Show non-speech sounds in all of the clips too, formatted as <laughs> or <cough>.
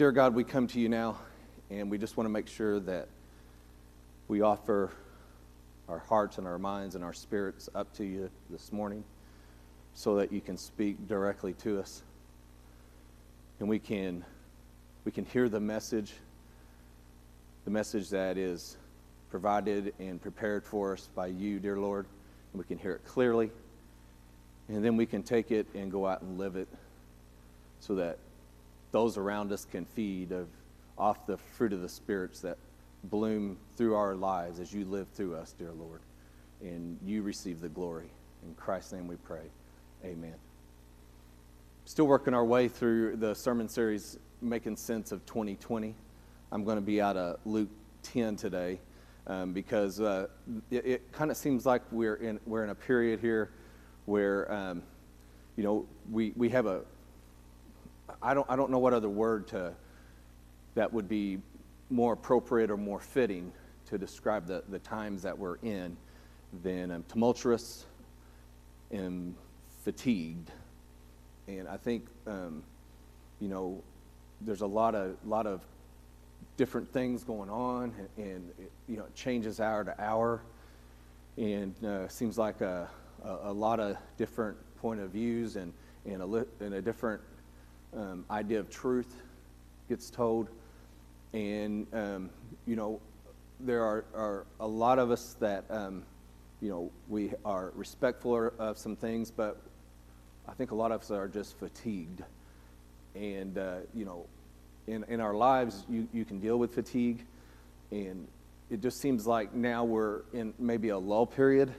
dear God, we come to you now, and we just want to make sure that we offer our hearts and our minds and our spirits up to you this morning so that you can speak directly to us. And we can, we can hear the message, the message that is provided and prepared for us by you, dear Lord. And we can hear it clearly. And then we can take it and go out and live it so that those around us can feed of, off the fruit of the spirits that bloom through our lives as you live through us, dear Lord. And you receive the glory. In Christ's name we pray. Amen. Still working our way through the sermon series, Making Sense of 2020. I'm going to be out of Luke 10 today um, because uh, it, it kind of seems like we're in, we're in a period here where, um, you know, we, we have a, I don't, I don't know what other word to, that would be more appropriate or more fitting to describe the, the times that we're in than um, tumultuous and fatigued. And I think, um, you know, there's a lot of, lot of different things going on, and, it, you know, it changes hour to hour, and uh, seems like a, a, a, lot of different point of views and, and, a, and a different um, idea of truth gets told. And, um, you know, there are, are a lot of us that, um, you know, we are respectful of some things, but I think a lot of us are just fatigued. And, uh, you know, in, in our lives, you, you can deal with fatigue. And it just seems like now we're in maybe a lull period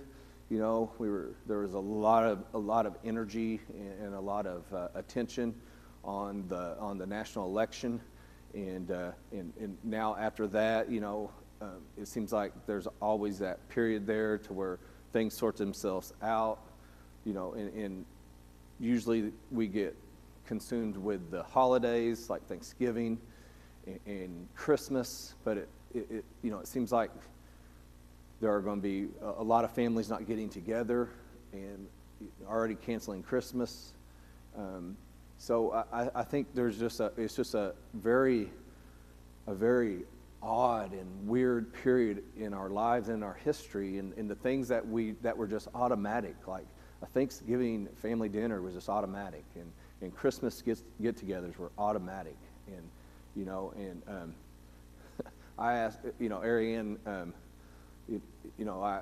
you know, we were, there was a lot of, a lot of energy and a lot of uh, attention on the, on the national election. And, uh, and, and now after that, you know, um, it seems like there's always that period there to where things sort themselves out, you know, and, and usually we get consumed with the holidays like Thanksgiving and, and Christmas, but it, it, it, you know, it seems like there are going to be a, lot of families not getting together and already canceling Christmas. Um, so I, I think there's just a, it's just a very, a very odd and weird period in our lives and our history and, and the things that we, that were just automatic, like a Thanksgiving family dinner was just automatic and, and Christmas get, get-togethers were automatic and, you know, and um, <laughs> I asked, you know, Ariane, um, you, you know, I,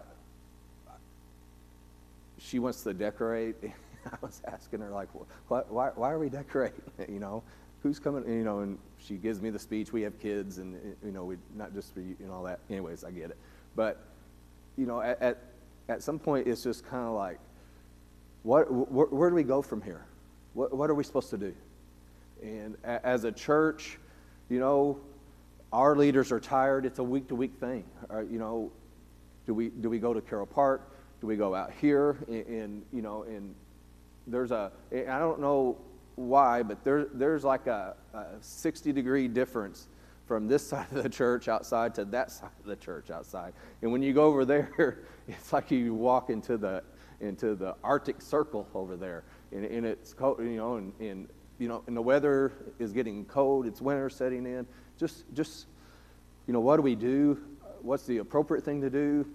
she wants to decorate. <laughs> <laughs> I was asking her, like, what, why, why are we decorating? <laughs> You know, who's coming? You know, and she gives me the speech. We have kids, and you know, we not just for you and all that. Anyways, I get it. But you know, at at, at some point, it's just kind of like, what? Wh- where do we go from here? What What are we supposed to do? And a, as a church, you know, our leaders are tired. It's a week to week thing. Uh, you know, do we, do we go to Carroll Park? Do we go out here? And, you know, and there's a, I don't know why, but there, there's like a, a 60 degree difference from this <laughs> side of the church outside to that side of the church outside. And when you go over there, <laughs> it's like you walk into the, into the Arctic Circle over there. And, and it's cold, you know, and, and, you know, and the weather is getting cold. It's winter setting in. Just, just, you know, what do we do? What's the appropriate thing to do?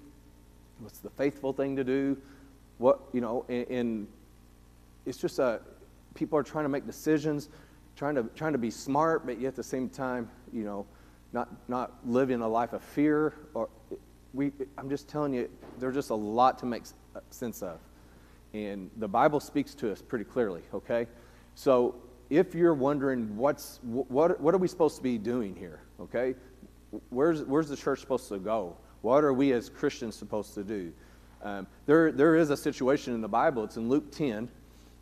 what's the faithful thing to do what you know and, and, it's just a people are trying to make decisions trying to trying to be smart but yet at the same time you know not not living a life of fear or we i'm just telling you there's just a lot to make sense of and the bible speaks to us pretty clearly okay so if you're wondering what's what what are we supposed to be doing here okay where's where's the church supposed to go what are we as Christians supposed to do? Um, there, there is a situation in the Bible. It's in Luke 10.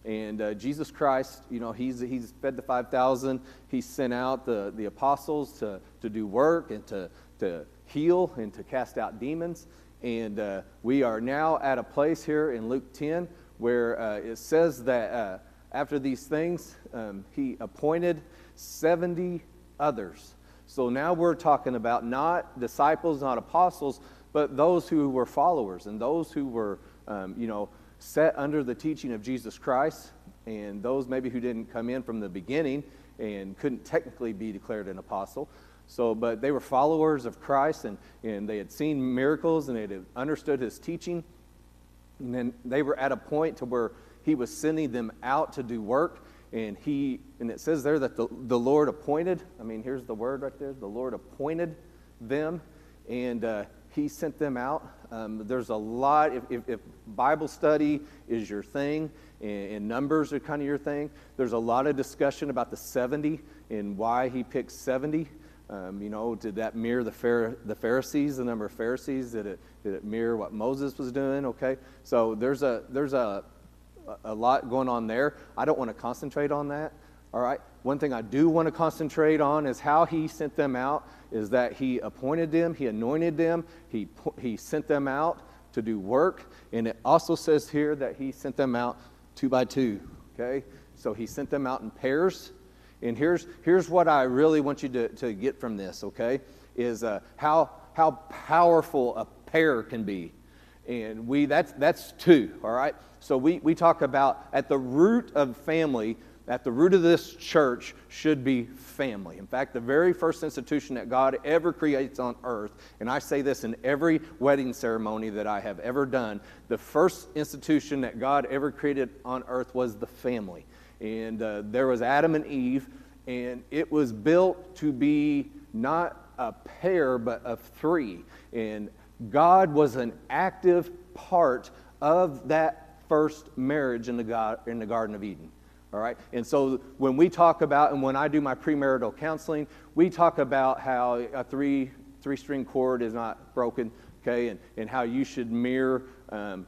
And uh, Jesus Christ, you know, he's, he's fed the 5,000. He sent out the, the apostles to, to do work and to, to heal and to cast out demons. And uh, we are now at a place here in Luke 10 where uh, it says that uh, after these things, um, he appointed 70 others so now we're talking about not disciples, not apostles, but those who were followers and those who were, um, you know, set under the teaching of Jesus Christ, and those maybe who didn't come in from the beginning and couldn't technically be declared an apostle. So, but they were followers of Christ and, and they had seen miracles and they had understood his teaching. And then they were at a point to where he was sending them out to do work. And he, and it says there that the, the Lord appointed, I mean, here's the word right there, the Lord appointed them and uh, he sent them out. Um, there's a lot, if, if, if, Bible study is your thing and, and, numbers are kind of your thing, there's a lot of discussion about the 70 and why he picked 70. Um, you know, did that mirror the, the Pharisees, the number of Pharisees? Did it, did it mirror what Moses was doing? Okay, so there's a, there's a, a lot going on there. I don't want to concentrate on that. All right. One thing I do want to concentrate on is how he sent them out is that he appointed them, he anointed them, he, he sent them out to do work. And it also says here that he sent them out two by two. Okay? So he sent them out in pairs. And here's, here's what I really want you to, to get from this, okay? Is uh, how, how powerful a pair can be. And we, that's, that's two, all right? So we, we talk about at the root of family, at the root of this church should be family. In fact, the very first institution that God ever creates on earth, and I say this in every wedding ceremony that I have ever done, the first institution that God ever created on earth was the family. And uh, there was Adam and Eve, and it was built to be not a pair, but of three. And God was an active part of that first marriage in the, God, in the Garden of Eden. All right? And so when we talk about, and when I do my premarital counseling, we talk about how a three, three string cord is not broken, okay? And, and how you should mirror, um,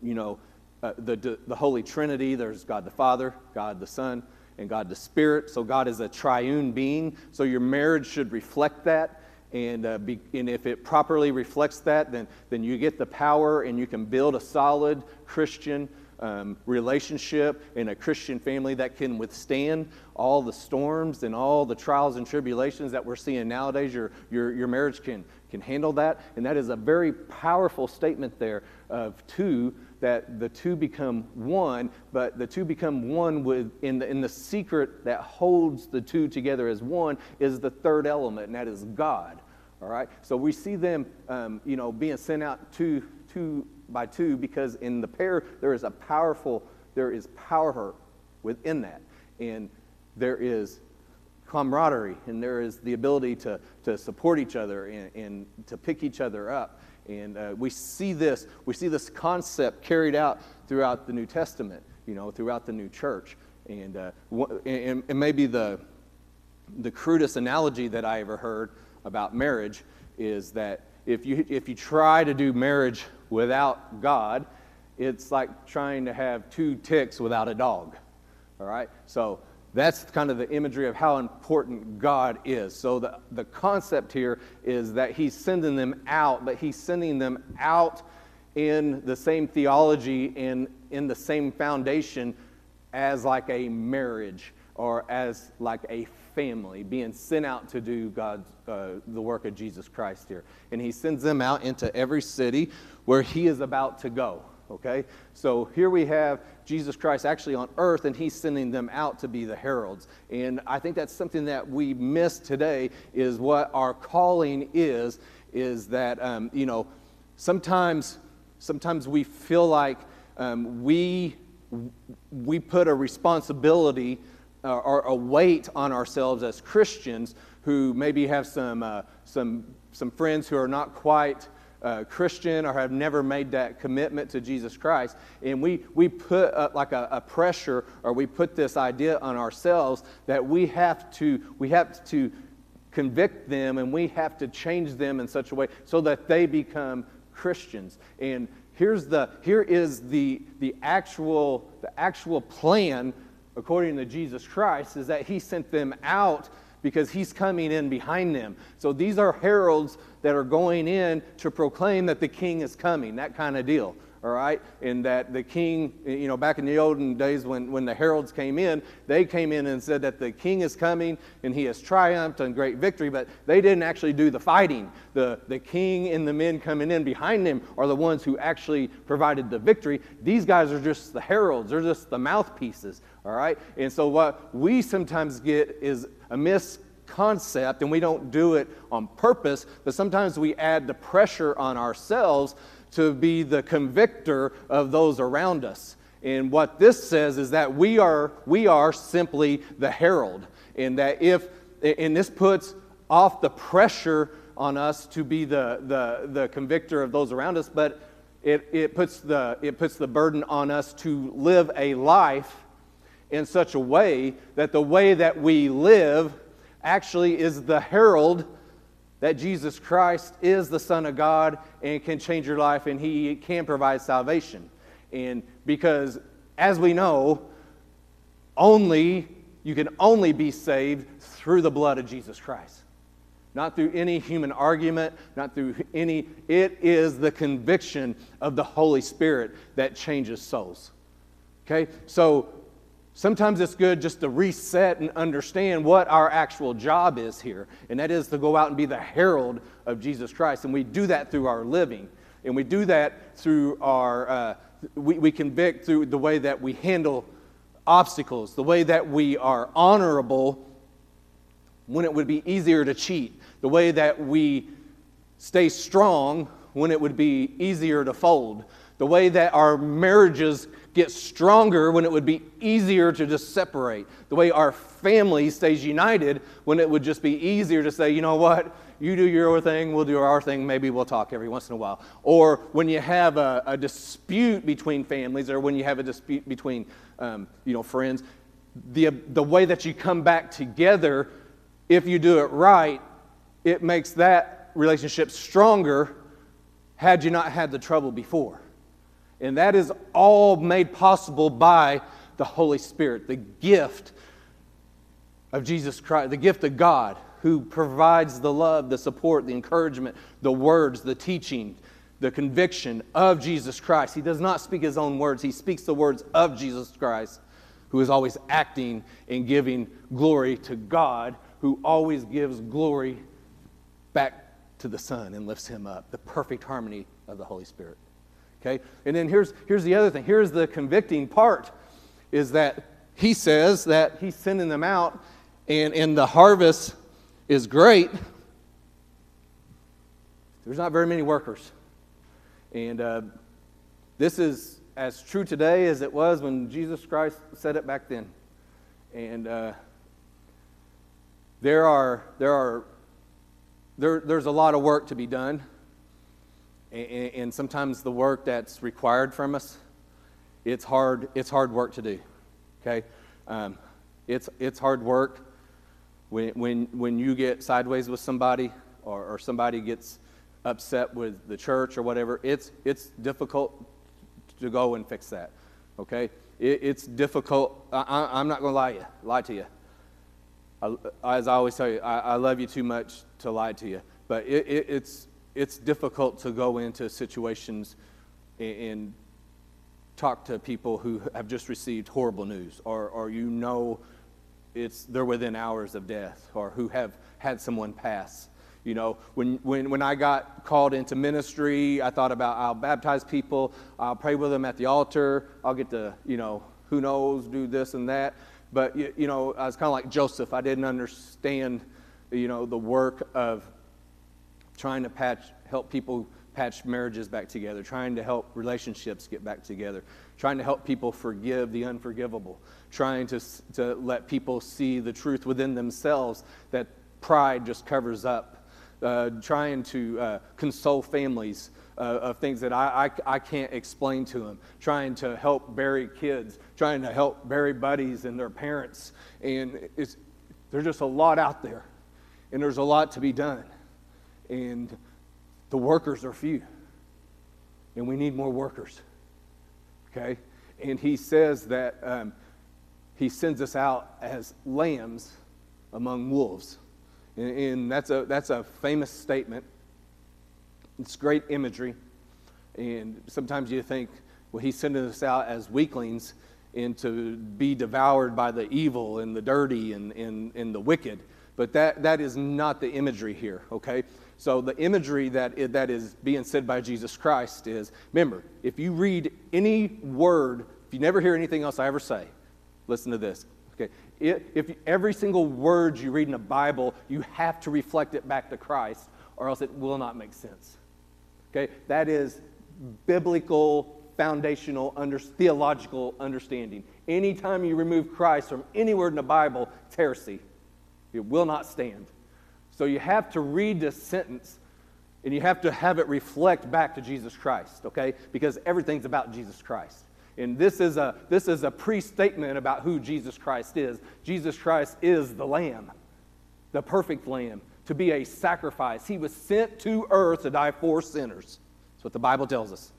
you know, uh, the, the Holy Trinity. There's God the Father, God the Son, and God the Spirit. So God is a triune being. So your marriage should reflect that. And, uh, be, and if it properly reflects that, then, then you get the power and you can build a solid Christian um, relationship in a Christian family that can withstand all the storms and all the trials and tribulations that we're seeing nowadays. Your, your, your marriage can, can handle that. And that is a very powerful statement there of two, that the two become one, but the two become one with, in the, in the secret that holds the two together as one is the third element, and that is God. All right? So we see them, um, you know, being sent out two, two by two because in the pair there is a powerful, there is power within that. And there is camaraderie and there is the ability to, to support each other and, and to pick each other up. And uh, we see this, we see this concept carried out throughout the New Testament, you know, throughout the new church. And, uh, and, and maybe the, the crudest analogy that I ever heard about marriage is that if you, if you try to do marriage without God, it's like trying to have two ticks without a dog. All right? So that's kind of the imagery of how important God is. So the, the concept here is that He's sending them out, but He's sending them out in the same theology and in the same foundation as like a marriage or as like a family being sent out to do God's, uh, the work of Jesus Christ here. And he sends them out into every city where he is about to go. Okay? So here we have Jesus Christ actually on earth, and he's sending them out to be the heralds. And I think that's something that we miss today is what our calling is, is that, um, you know, sometimes, sometimes we feel like um, we, we put a responsibility uh, or a weight on ourselves as Christians who maybe have some, uh, some, some friends who are not quite uh, Christian or have never made that commitment to Jesus Christ. And we, we put like a, a, pressure or we put this idea on ourselves that we have to, we have to convict them and we have to change them in such a way so that they become Christians. And here's the, here is the, the, actual, the actual plan according to Jesus Christ, is that he sent them out because he's coming in behind them. So these are heralds that are going in to proclaim that the king is coming, that kind of deal. All right? And that the king, you know, back in the olden days when, when the heralds came in, they came in and said that the king is coming and he has triumphed and great victory, but they didn't actually do the fighting. The, the king and the men coming in behind him are the ones who actually provided the victory. These guys are just the heralds, they're just the mouthpieces, all right? And so what we sometimes get is a misconcept, and we don't do it on purpose, but sometimes we add the pressure on ourselves to be the convictor of those around us. And what this says is that we are, we are simply the herald. And that if, and this puts off the pressure on us to be the, the, the convictor of those around us, but it, it, puts the, it puts the burden on us to live a life in such a way that the way that we live actually is the herald that Jesus Christ is the Son of God and can change your life and He can provide salvation. And because, as we know, only you can only be saved through the blood of Jesus Christ. Not through any human argument, not through any, it is the conviction of the Holy Spirit that changes souls. Okay? So Sometimes it's good just to reset and understand what our actual job is here, and that is to go out and be the herald of Jesus Christ. And we do that through our living, and we do that through our, uh, we, we convict through the way that we handle obstacles, the way that we are honorable when it would be easier to cheat, the way that we stay strong when it would be easier to fold, the way that our marriages get stronger when it would be easier to just separate. The way our family stays united when it would just be easier to say, you know what, you do your thing, we'll do our thing, maybe we'll talk every once in a while. Or when you have a, a dispute between families or when you have a dispute between um, you know, friends, the, the way that you come back together, if you do it right, it makes that relationship stronger had you not had the trouble before. And that is all made possible by the Holy Spirit, the gift of Jesus Christ, the gift of God who provides the love, the support, the encouragement, the words, the teaching, the conviction of Jesus Christ. He does not speak his own words, he speaks the words of Jesus Christ, who is always acting and giving glory to God, who always gives glory back to the Son and lifts him up. The perfect harmony of the Holy Spirit. Okay? And then here's, here's the other thing. Here's the convicting part is that he says that he's sending them out and, and the harvest is great. There's not very many workers. And uh, this is as true today as it was when Jesus Christ said it back then. And uh, there are, there are, there, there's a lot of work to be done and, and sometimes the work that's required from us, it's hard, it's hard work to do. Okay? Um, it's, it's hard work when, when, when you get sideways with somebody or, or somebody gets upset with the church or whatever. It's, it's difficult to go and fix that. Okay? It, it's difficult. I, am not going to lie, you, lie to you. I, as I always tell you, I, I, love you too much to lie to you. But it, it, it's, it's difficult to go into situations and, talk to people who have just received horrible news or, or you know it's they're within hours of death or who have had someone pass. You know when, when, when i got called into ministry i thought about i'll baptize people i'll pray with them at the altar i'll get to you know who knows do this and that. But you, you know i was kind of like joseph. I didn't understand you know the work of trying to patch, help people patch marriages back together, trying to help relationships get back together, trying to help people forgive the unforgivable, trying to, to let people see the truth within themselves that pride just covers up, uh, trying to uh, console families. Uh, of things that I, I, I, can't explain to them, trying to help bury kids, trying to help bury buddies and their parents. And there's just a lot out there, and there's a lot to be done and the workers are few. And we need more workers. Okay? And he says that um, he sends us out as lambs among wolves. And, and, that's, a, that's a famous statement. It's great imagery. And sometimes you think, well, he's sending us out as weaklings and to be devoured by the evil and the dirty and, and, and the wicked. But that, that is not the imagery here, okay? So the imagery that, is, that is being said by Jesus Christ is remember, if you read any word, if you never hear anything else I ever say, listen to this, okay? If every single word you read in the Bible, you have to reflect it back to Christ, or else it will not make sense. Okay? That is biblical foundational under, theological understanding. Anytime you remove Christ from any word in the Bible, it's heresy. It will not stand. So you have to read this sentence and you have to have it reflect back to Jesus Christ, okay? Because everything's about Jesus Christ. And this is a, this is a pre statement about who Jesus Christ is. Jesus Christ is the Lamb, the perfect Lamb, to be a sacrifice. He was sent to earth to die for sinners. That's what the Bible tells us.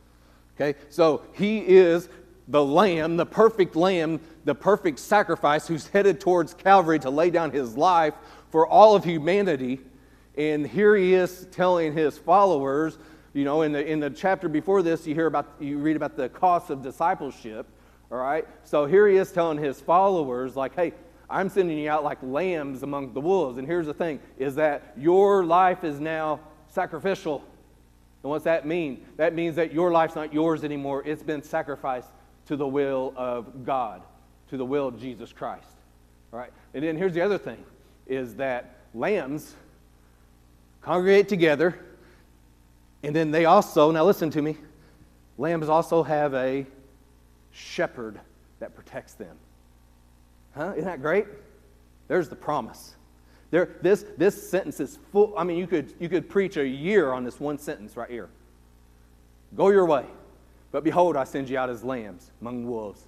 Okay? So he is the lamb, the perfect lamb, the perfect sacrifice who's headed towards Calvary to lay down his life for all of humanity. And here he is telling his followers, you know, in the, in the chapter before this, you hear about, you read about the cost of discipleship, all right? So here he is telling his followers, like, hey, I'm sending you out like lambs among the wolves. And here's the thing is that your life is now sacrificial. And what's that mean? That means that your life's not yours anymore. It's been sacrificed to the will of God, to the will of Jesus Christ. All right? And then here's the other thing is that lambs congregate together, and then they also, now listen to me, lambs also have a shepherd that protects them. Huh? Isn't that great? There's the promise. There, this, this sentence is full. I mean, you could, you could preach a year on this one sentence right here. Go your way. But behold, I send you out as lambs among wolves.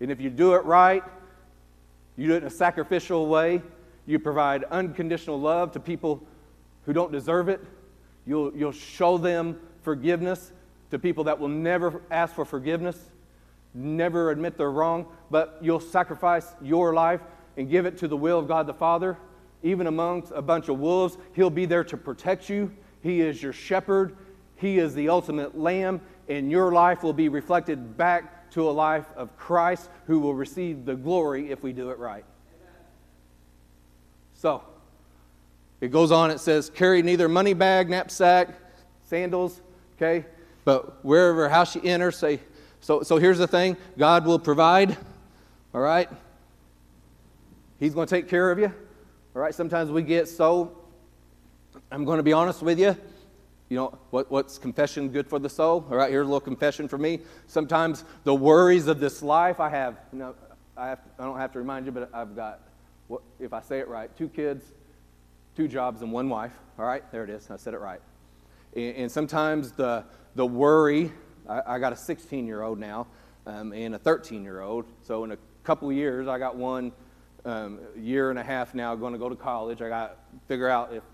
And if you do it right, you do it in a sacrificial way, you provide unconditional love to people who don't deserve it, you'll, you'll show them forgiveness to people that will never ask for forgiveness, never admit they're wrong, but you'll sacrifice your life and give it to the will of God the Father even amongst a bunch of wolves. He'll be there to protect you. He is your shepherd. He is the ultimate lamb, and your life will be reflected back to a life of Christ who will receive the glory if we do it right. So, it goes on, it says, carry neither money bag, knapsack, sandals, okay? But wherever house you enter, say, so, so here's the thing God will provide, all right? He's going to take care of you. All right, sometimes we get so, I'm going to be honest with you. You know, what, what's confession good for the soul? All right, here's a little confession for me. Sometimes the worries of this life, I have, you know, I, have, I don't have to remind you, but I've got, what, if I say it right, two kids, two jobs, and one wife. All right, there it is. I said it right. And, and sometimes the, the worry, I, I got a 16 year old now um, and a 13 year old. So in a couple years, I got one um, year and a half now going to go to college. I got to figure out if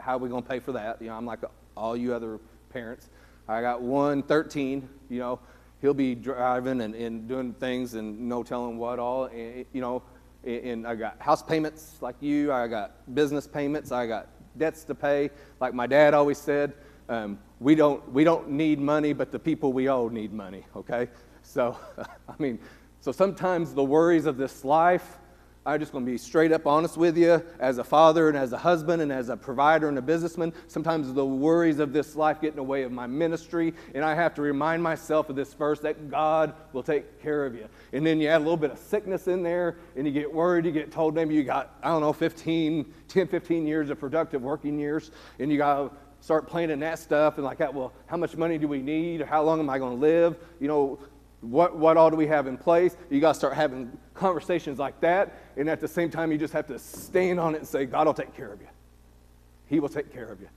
how are we going to pay for that. You know, I'm like all you other parents. I got one 13, you know, he'll be driving and, and doing things and no telling what all, and, you know, and I got house payments like you. I got business payments. I got debts to pay. Like my dad always said, um, we don't we don't need money, but the people we owe need money. Okay, so <laughs> I mean, so sometimes the worries of this life I'm just going to be straight up honest with you. As a father and as a husband and as a provider and a businessman, sometimes the worries of this life get in the way of my ministry, and I have to remind myself of this verse that God will take care of you. And then you add a little bit of sickness in there, and you get worried. You get told maybe you got, I don't know, 15, 10, 15 years of productive working years, and you got to start planning that stuff and like. Well, how much money do we need? Or How long am I going to live? You know, what, what all do we have in place? You got to start having conversations like that. And at the same time, you just have to stand on it and say, God will take care of you. He will take care of you.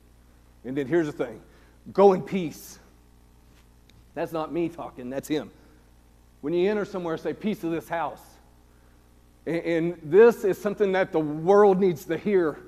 And then here's the thing go in peace. That's not me talking, that's Him. When you enter somewhere, say, Peace of this house. And, and this is something that the world needs to hear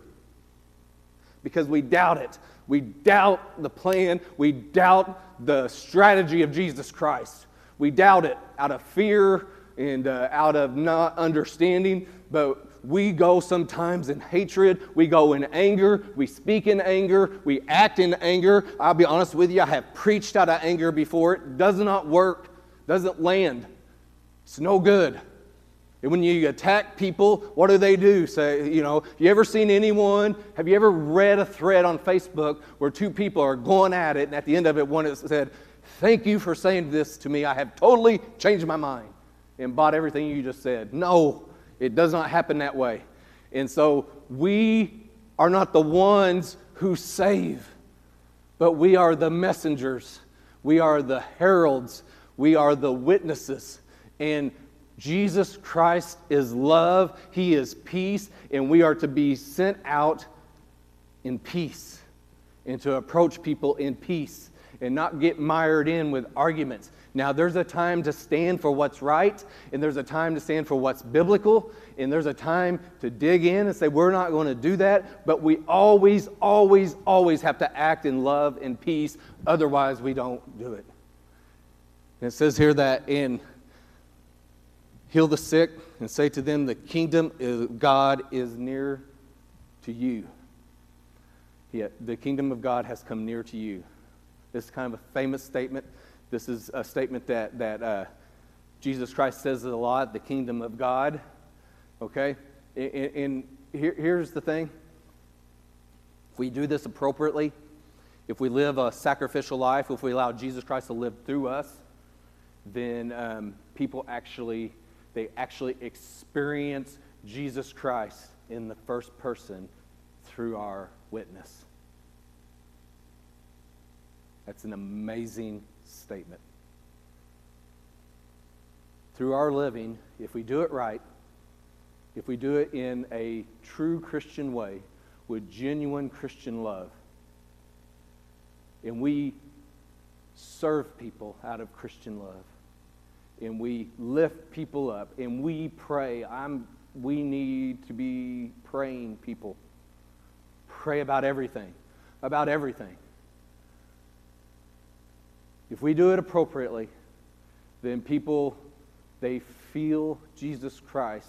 because we doubt it. We doubt the plan, we doubt the strategy of Jesus Christ. We doubt it out of fear and uh, out of not understanding. But we go sometimes in hatred, we go in anger, we speak in anger, we act in anger. I'll be honest with you, I have preached out of anger before. It does not work, doesn't land. It's no good. And when you attack people, what do they do? Say, you know, you ever seen anyone? Have you ever read a thread on Facebook where two people are going at it, and at the end of it, one said, Thank you for saying this to me. I have totally changed my mind and bought everything you just said. No, it does not happen that way. And so we are not the ones who save, but we are the messengers. We are the heralds. We are the witnesses. And Jesus Christ is love, He is peace, and we are to be sent out in peace and to approach people in peace and not get mired in with arguments. Now, there's a time to stand for what's right, and there's a time to stand for what's biblical, and there's a time to dig in and say, we're not going to do that, but we always, always, always have to act in love and peace, otherwise, we don't do it. And it says here that in heal the sick and say to them, the kingdom of God is near to you. Yeah, the kingdom of God has come near to you. This is kind of a famous statement. This is a statement that, that uh, Jesus Christ says a lot the kingdom of God. Okay? And, and here, here's the thing if we do this appropriately, if we live a sacrificial life, if we allow Jesus Christ to live through us, then um, people actually they actually experience Jesus Christ in the first person through our witness. That's an amazing statement. Through our living, if we do it right, if we do it in a true Christian way, with genuine Christian love, and we serve people out of Christian love, and we lift people up, and we pray, I'm, we need to be praying people. Pray about everything, about everything. If we do it appropriately, then people, they feel Jesus Christ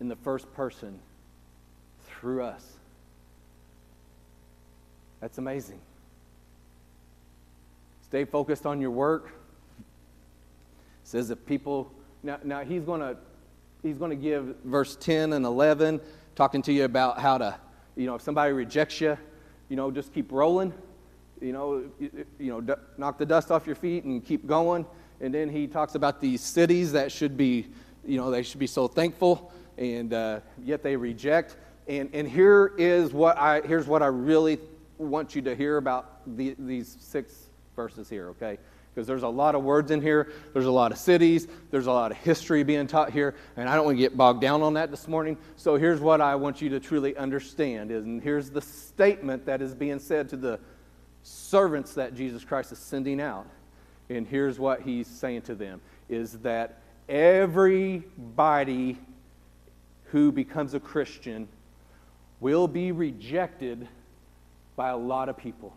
in the first person through us. That's amazing. Stay focused on your work. It says that people now, now he's to he's going to give verse 10 and 11 talking to you about how to you know if somebody rejects you you know just keep rolling you know, you, you know, knock the dust off your feet and keep going. And then he talks about these cities that should be, you know, they should be so thankful, and uh, yet they reject. And, and here is what I, here's what I really want you to hear about the, these six verses here, okay? Because there's a lot of words in here, there's a lot of cities, there's a lot of history being taught here, and I don't want to get bogged down on that this morning. So here's what I want you to truly understand is, and here's the statement that is being said to the servants that Jesus Christ is sending out. And here's what he's saying to them is that everybody who becomes a Christian will be rejected by a lot of people.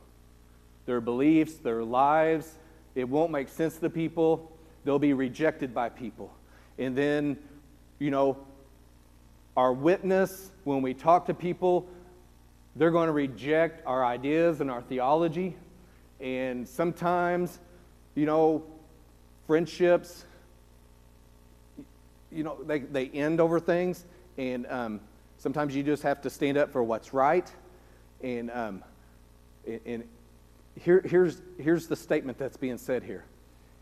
Their beliefs, their lives, it won't make sense to people. They'll be rejected by people. And then, you know, our witness, when we talk to people, they're going to reject our ideas and our theology. And sometimes, you know, friendships, you know, they, they end over things. And um, sometimes you just have to stand up for what's right. And, um, and here, here's, here's the statement that's being said here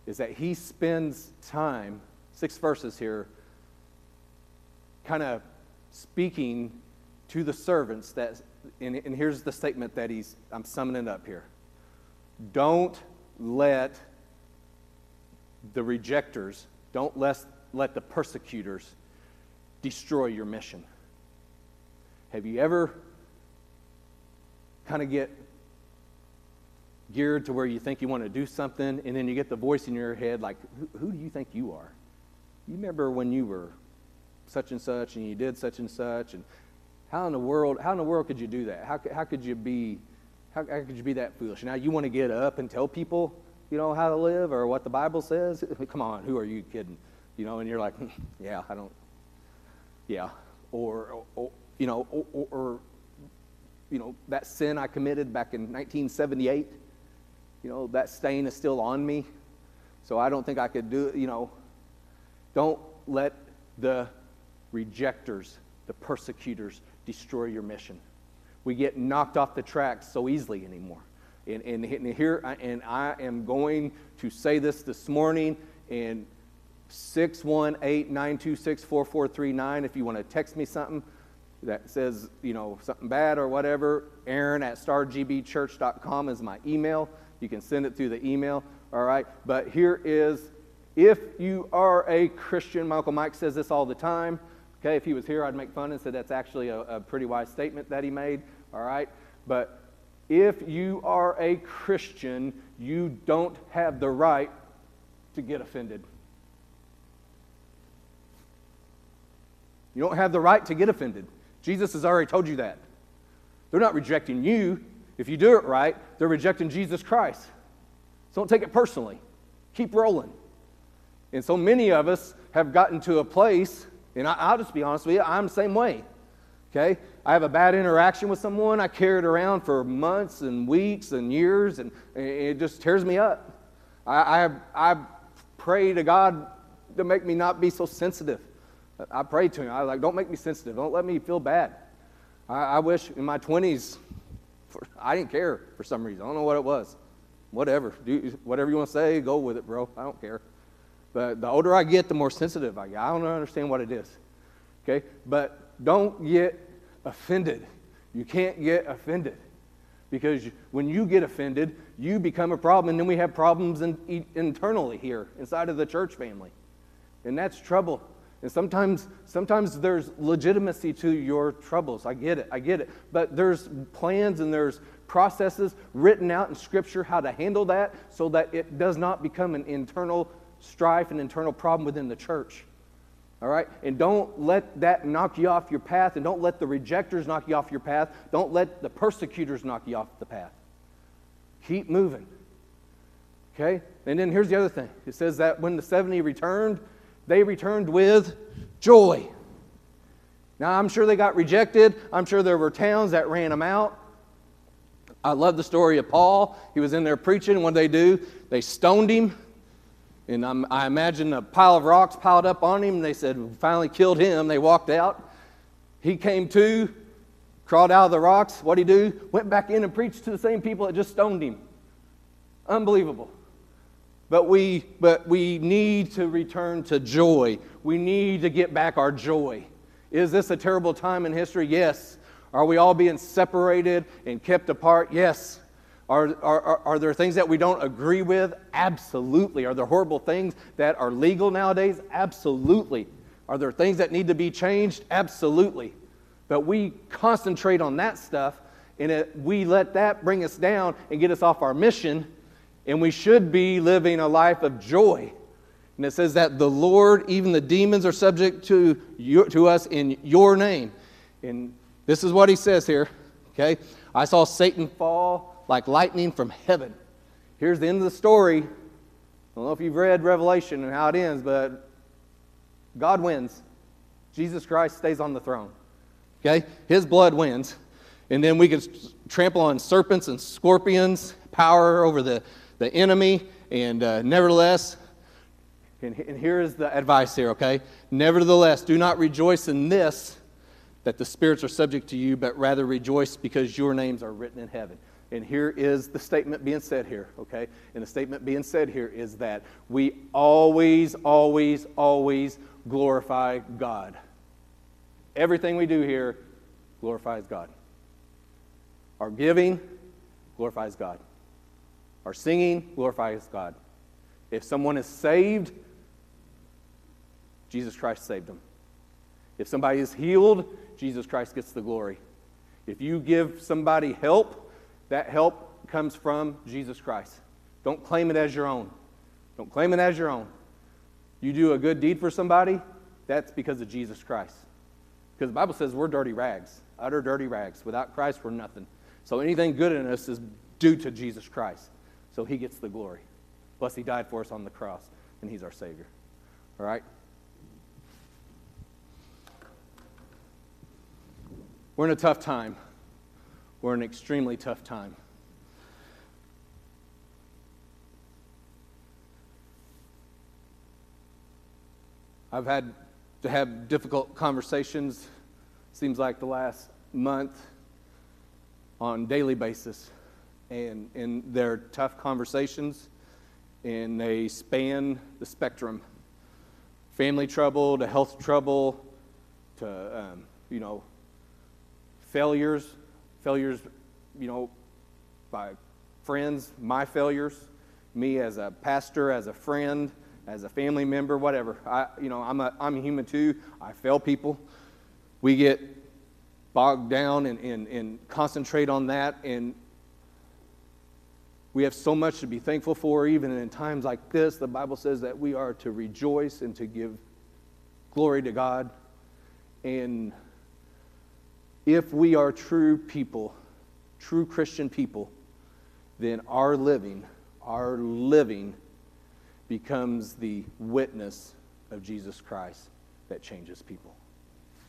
is that he spends time, six verses here, kind of speaking to the servants that and, and here's the statement that he's, I'm summing it up here. Don't let the rejectors, don't let, let the persecutors destroy your mission. Have you ever kind of get geared to where you think you want to do something, and then you get the voice in your head like, who, who do you think you are? You remember when you were such and such, and you did such and such, and how in the world, how in the world could you do that? How, how could you be, how, how could you be that foolish? Now you want to get up and tell people, you know, how to live or what the Bible says? <laughs> Come on, who are you kidding? You know, and you're like, hmm, yeah, I don't, yeah. or, or you know, or, or, or, you know, that sin I committed back in 1978, you know, that stain is still on me. So I don't think I could do it, you know. Don't let the rejectors, the persecutors, destroy your mission. We get knocked off the track so easily anymore. And, and, and here, and I am going to say this this morning, and 618-926-4439 if you want to text me something that says, you know, something bad or whatever. Aaron at stargbchurch.com is my email. You can send it through the email, all right? But here is, if you are a Christian, Michael Mike says this all the time, okay? If he was here, I'd make fun and say that's actually a, a pretty wise statement that he made, all right? But if you are a Christian, you don't have the right to get offended. You don't have the right to get offended. Jesus has already told you that. They're not rejecting you. If you do it right, they're rejecting Jesus Christ. So don't take it personally. Keep rolling. And so many of us have gotten to a place, and I, will just be honest with you, I'm the same way. Okay? I have a bad interaction with someone, I carry it around for months and weeks and years, and, and it just tears me up. I, I, I pray to God to make me not be so sensitive. I pray to him. I like, don't make me sensitive. Don't let me feel bad. I, I wish in my 20s, for, I didn't care for some reason. I don't know what it was. Whatever. Do, whatever you want to say, go with it, bro. I don't care. But the older I get, the more sensitive I get. I don't understand what it is. Okay? But don't get offended. You can't get offended. Because when you get offended, you become a problem, and then we have problems in, internally here inside of the church family. And that's trouble. And sometimes, sometimes there's legitimacy to your troubles. I get it. I get it. But there's plans and there's processes written out in Scripture how to handle that so that it does not become an internal strife, and internal problem within the church. All right? And don't let that knock you off your path, and don't let the rejectors knock you off your path. Don't let the persecutors knock you off the path. Keep moving. Okay? And then here's the other thing it says that when the 70 returned, they returned with joy. Now, I'm sure they got rejected. I'm sure there were towns that ran them out. I love the story of Paul. He was in there preaching. What did they do? They stoned him. And I'm, i imagine a pile of rocks piled up on him. They said, finally killed him. They walked out. He came to, crawled out of the rocks. What did he do? Went back in and preached to the same people that just stoned him. Unbelievable. But we, but we need to return to joy. We need to get back our joy. Is this a terrible time in history? Yes. Are we all being separated and kept apart? Yes. Are, are, are there things that we don't agree with? Absolutely. Are there horrible things that are legal nowadays? Absolutely. Are there things that need to be changed? Absolutely. But we concentrate on that stuff and it, we let that bring us down and get us off our mission and we should be living a life of joy. And it says that the Lord, even the demons, are subject to, you, to us in your name. And this is what he says here. Okay? I saw Satan fall like lightning from heaven. Here's the end of the story. I don't know if you've read Revelation and how it ends, but God wins. Jesus Christ stays on the throne. Okay? His blood wins. And then we can trample on serpents and scorpions, power over the the enemy. And uh, nevertheless, and, and here is the advice here, okay? Nevertheless, do not rejoice in this, that the spirits are subject to you, but rather rejoice because your names are written in heaven. And here is the statement being said here, okay? And the statement being said here is that we always, always, always glorify God. Everything we do here glorifies God. Our giving glorifies God. Our singing glorifies God. If someone is saved, Jesus Christ saved them. If somebody is healed, Jesus Christ gets the glory. If you give somebody help, that help comes from Jesus Christ. Don't claim it as your own. Don't claim it as your own. You do a good deed for somebody, that's because of Jesus Christ. Because the Bible says we're dirty rags, utter dirty rags. Without Christ, we're nothing. So anything good in us is due to Jesus Christ. So he gets the glory. Plus, he died for us on the cross, and he's our Savior. All right? We're in a tough time. We're in an extremely tough time. I've had to have difficult conversations, seems like the last month, on daily basis. And, and they're tough conversations, and they span the spectrum family trouble to health trouble to, um, you know, failures, failures, you know, by friends, my failures, me as a pastor, as a friend, as a family member, whatever. I, you know, I'm a, I'm a human too. I fail people. We get bogged down and, and, and concentrate on that. And we have so much to be thankful for, even in times like this. The Bible says that we are to rejoice and to give glory to God. And if we are true people, true Christian people, then our living, our living becomes the witness of Jesus Christ that changes people.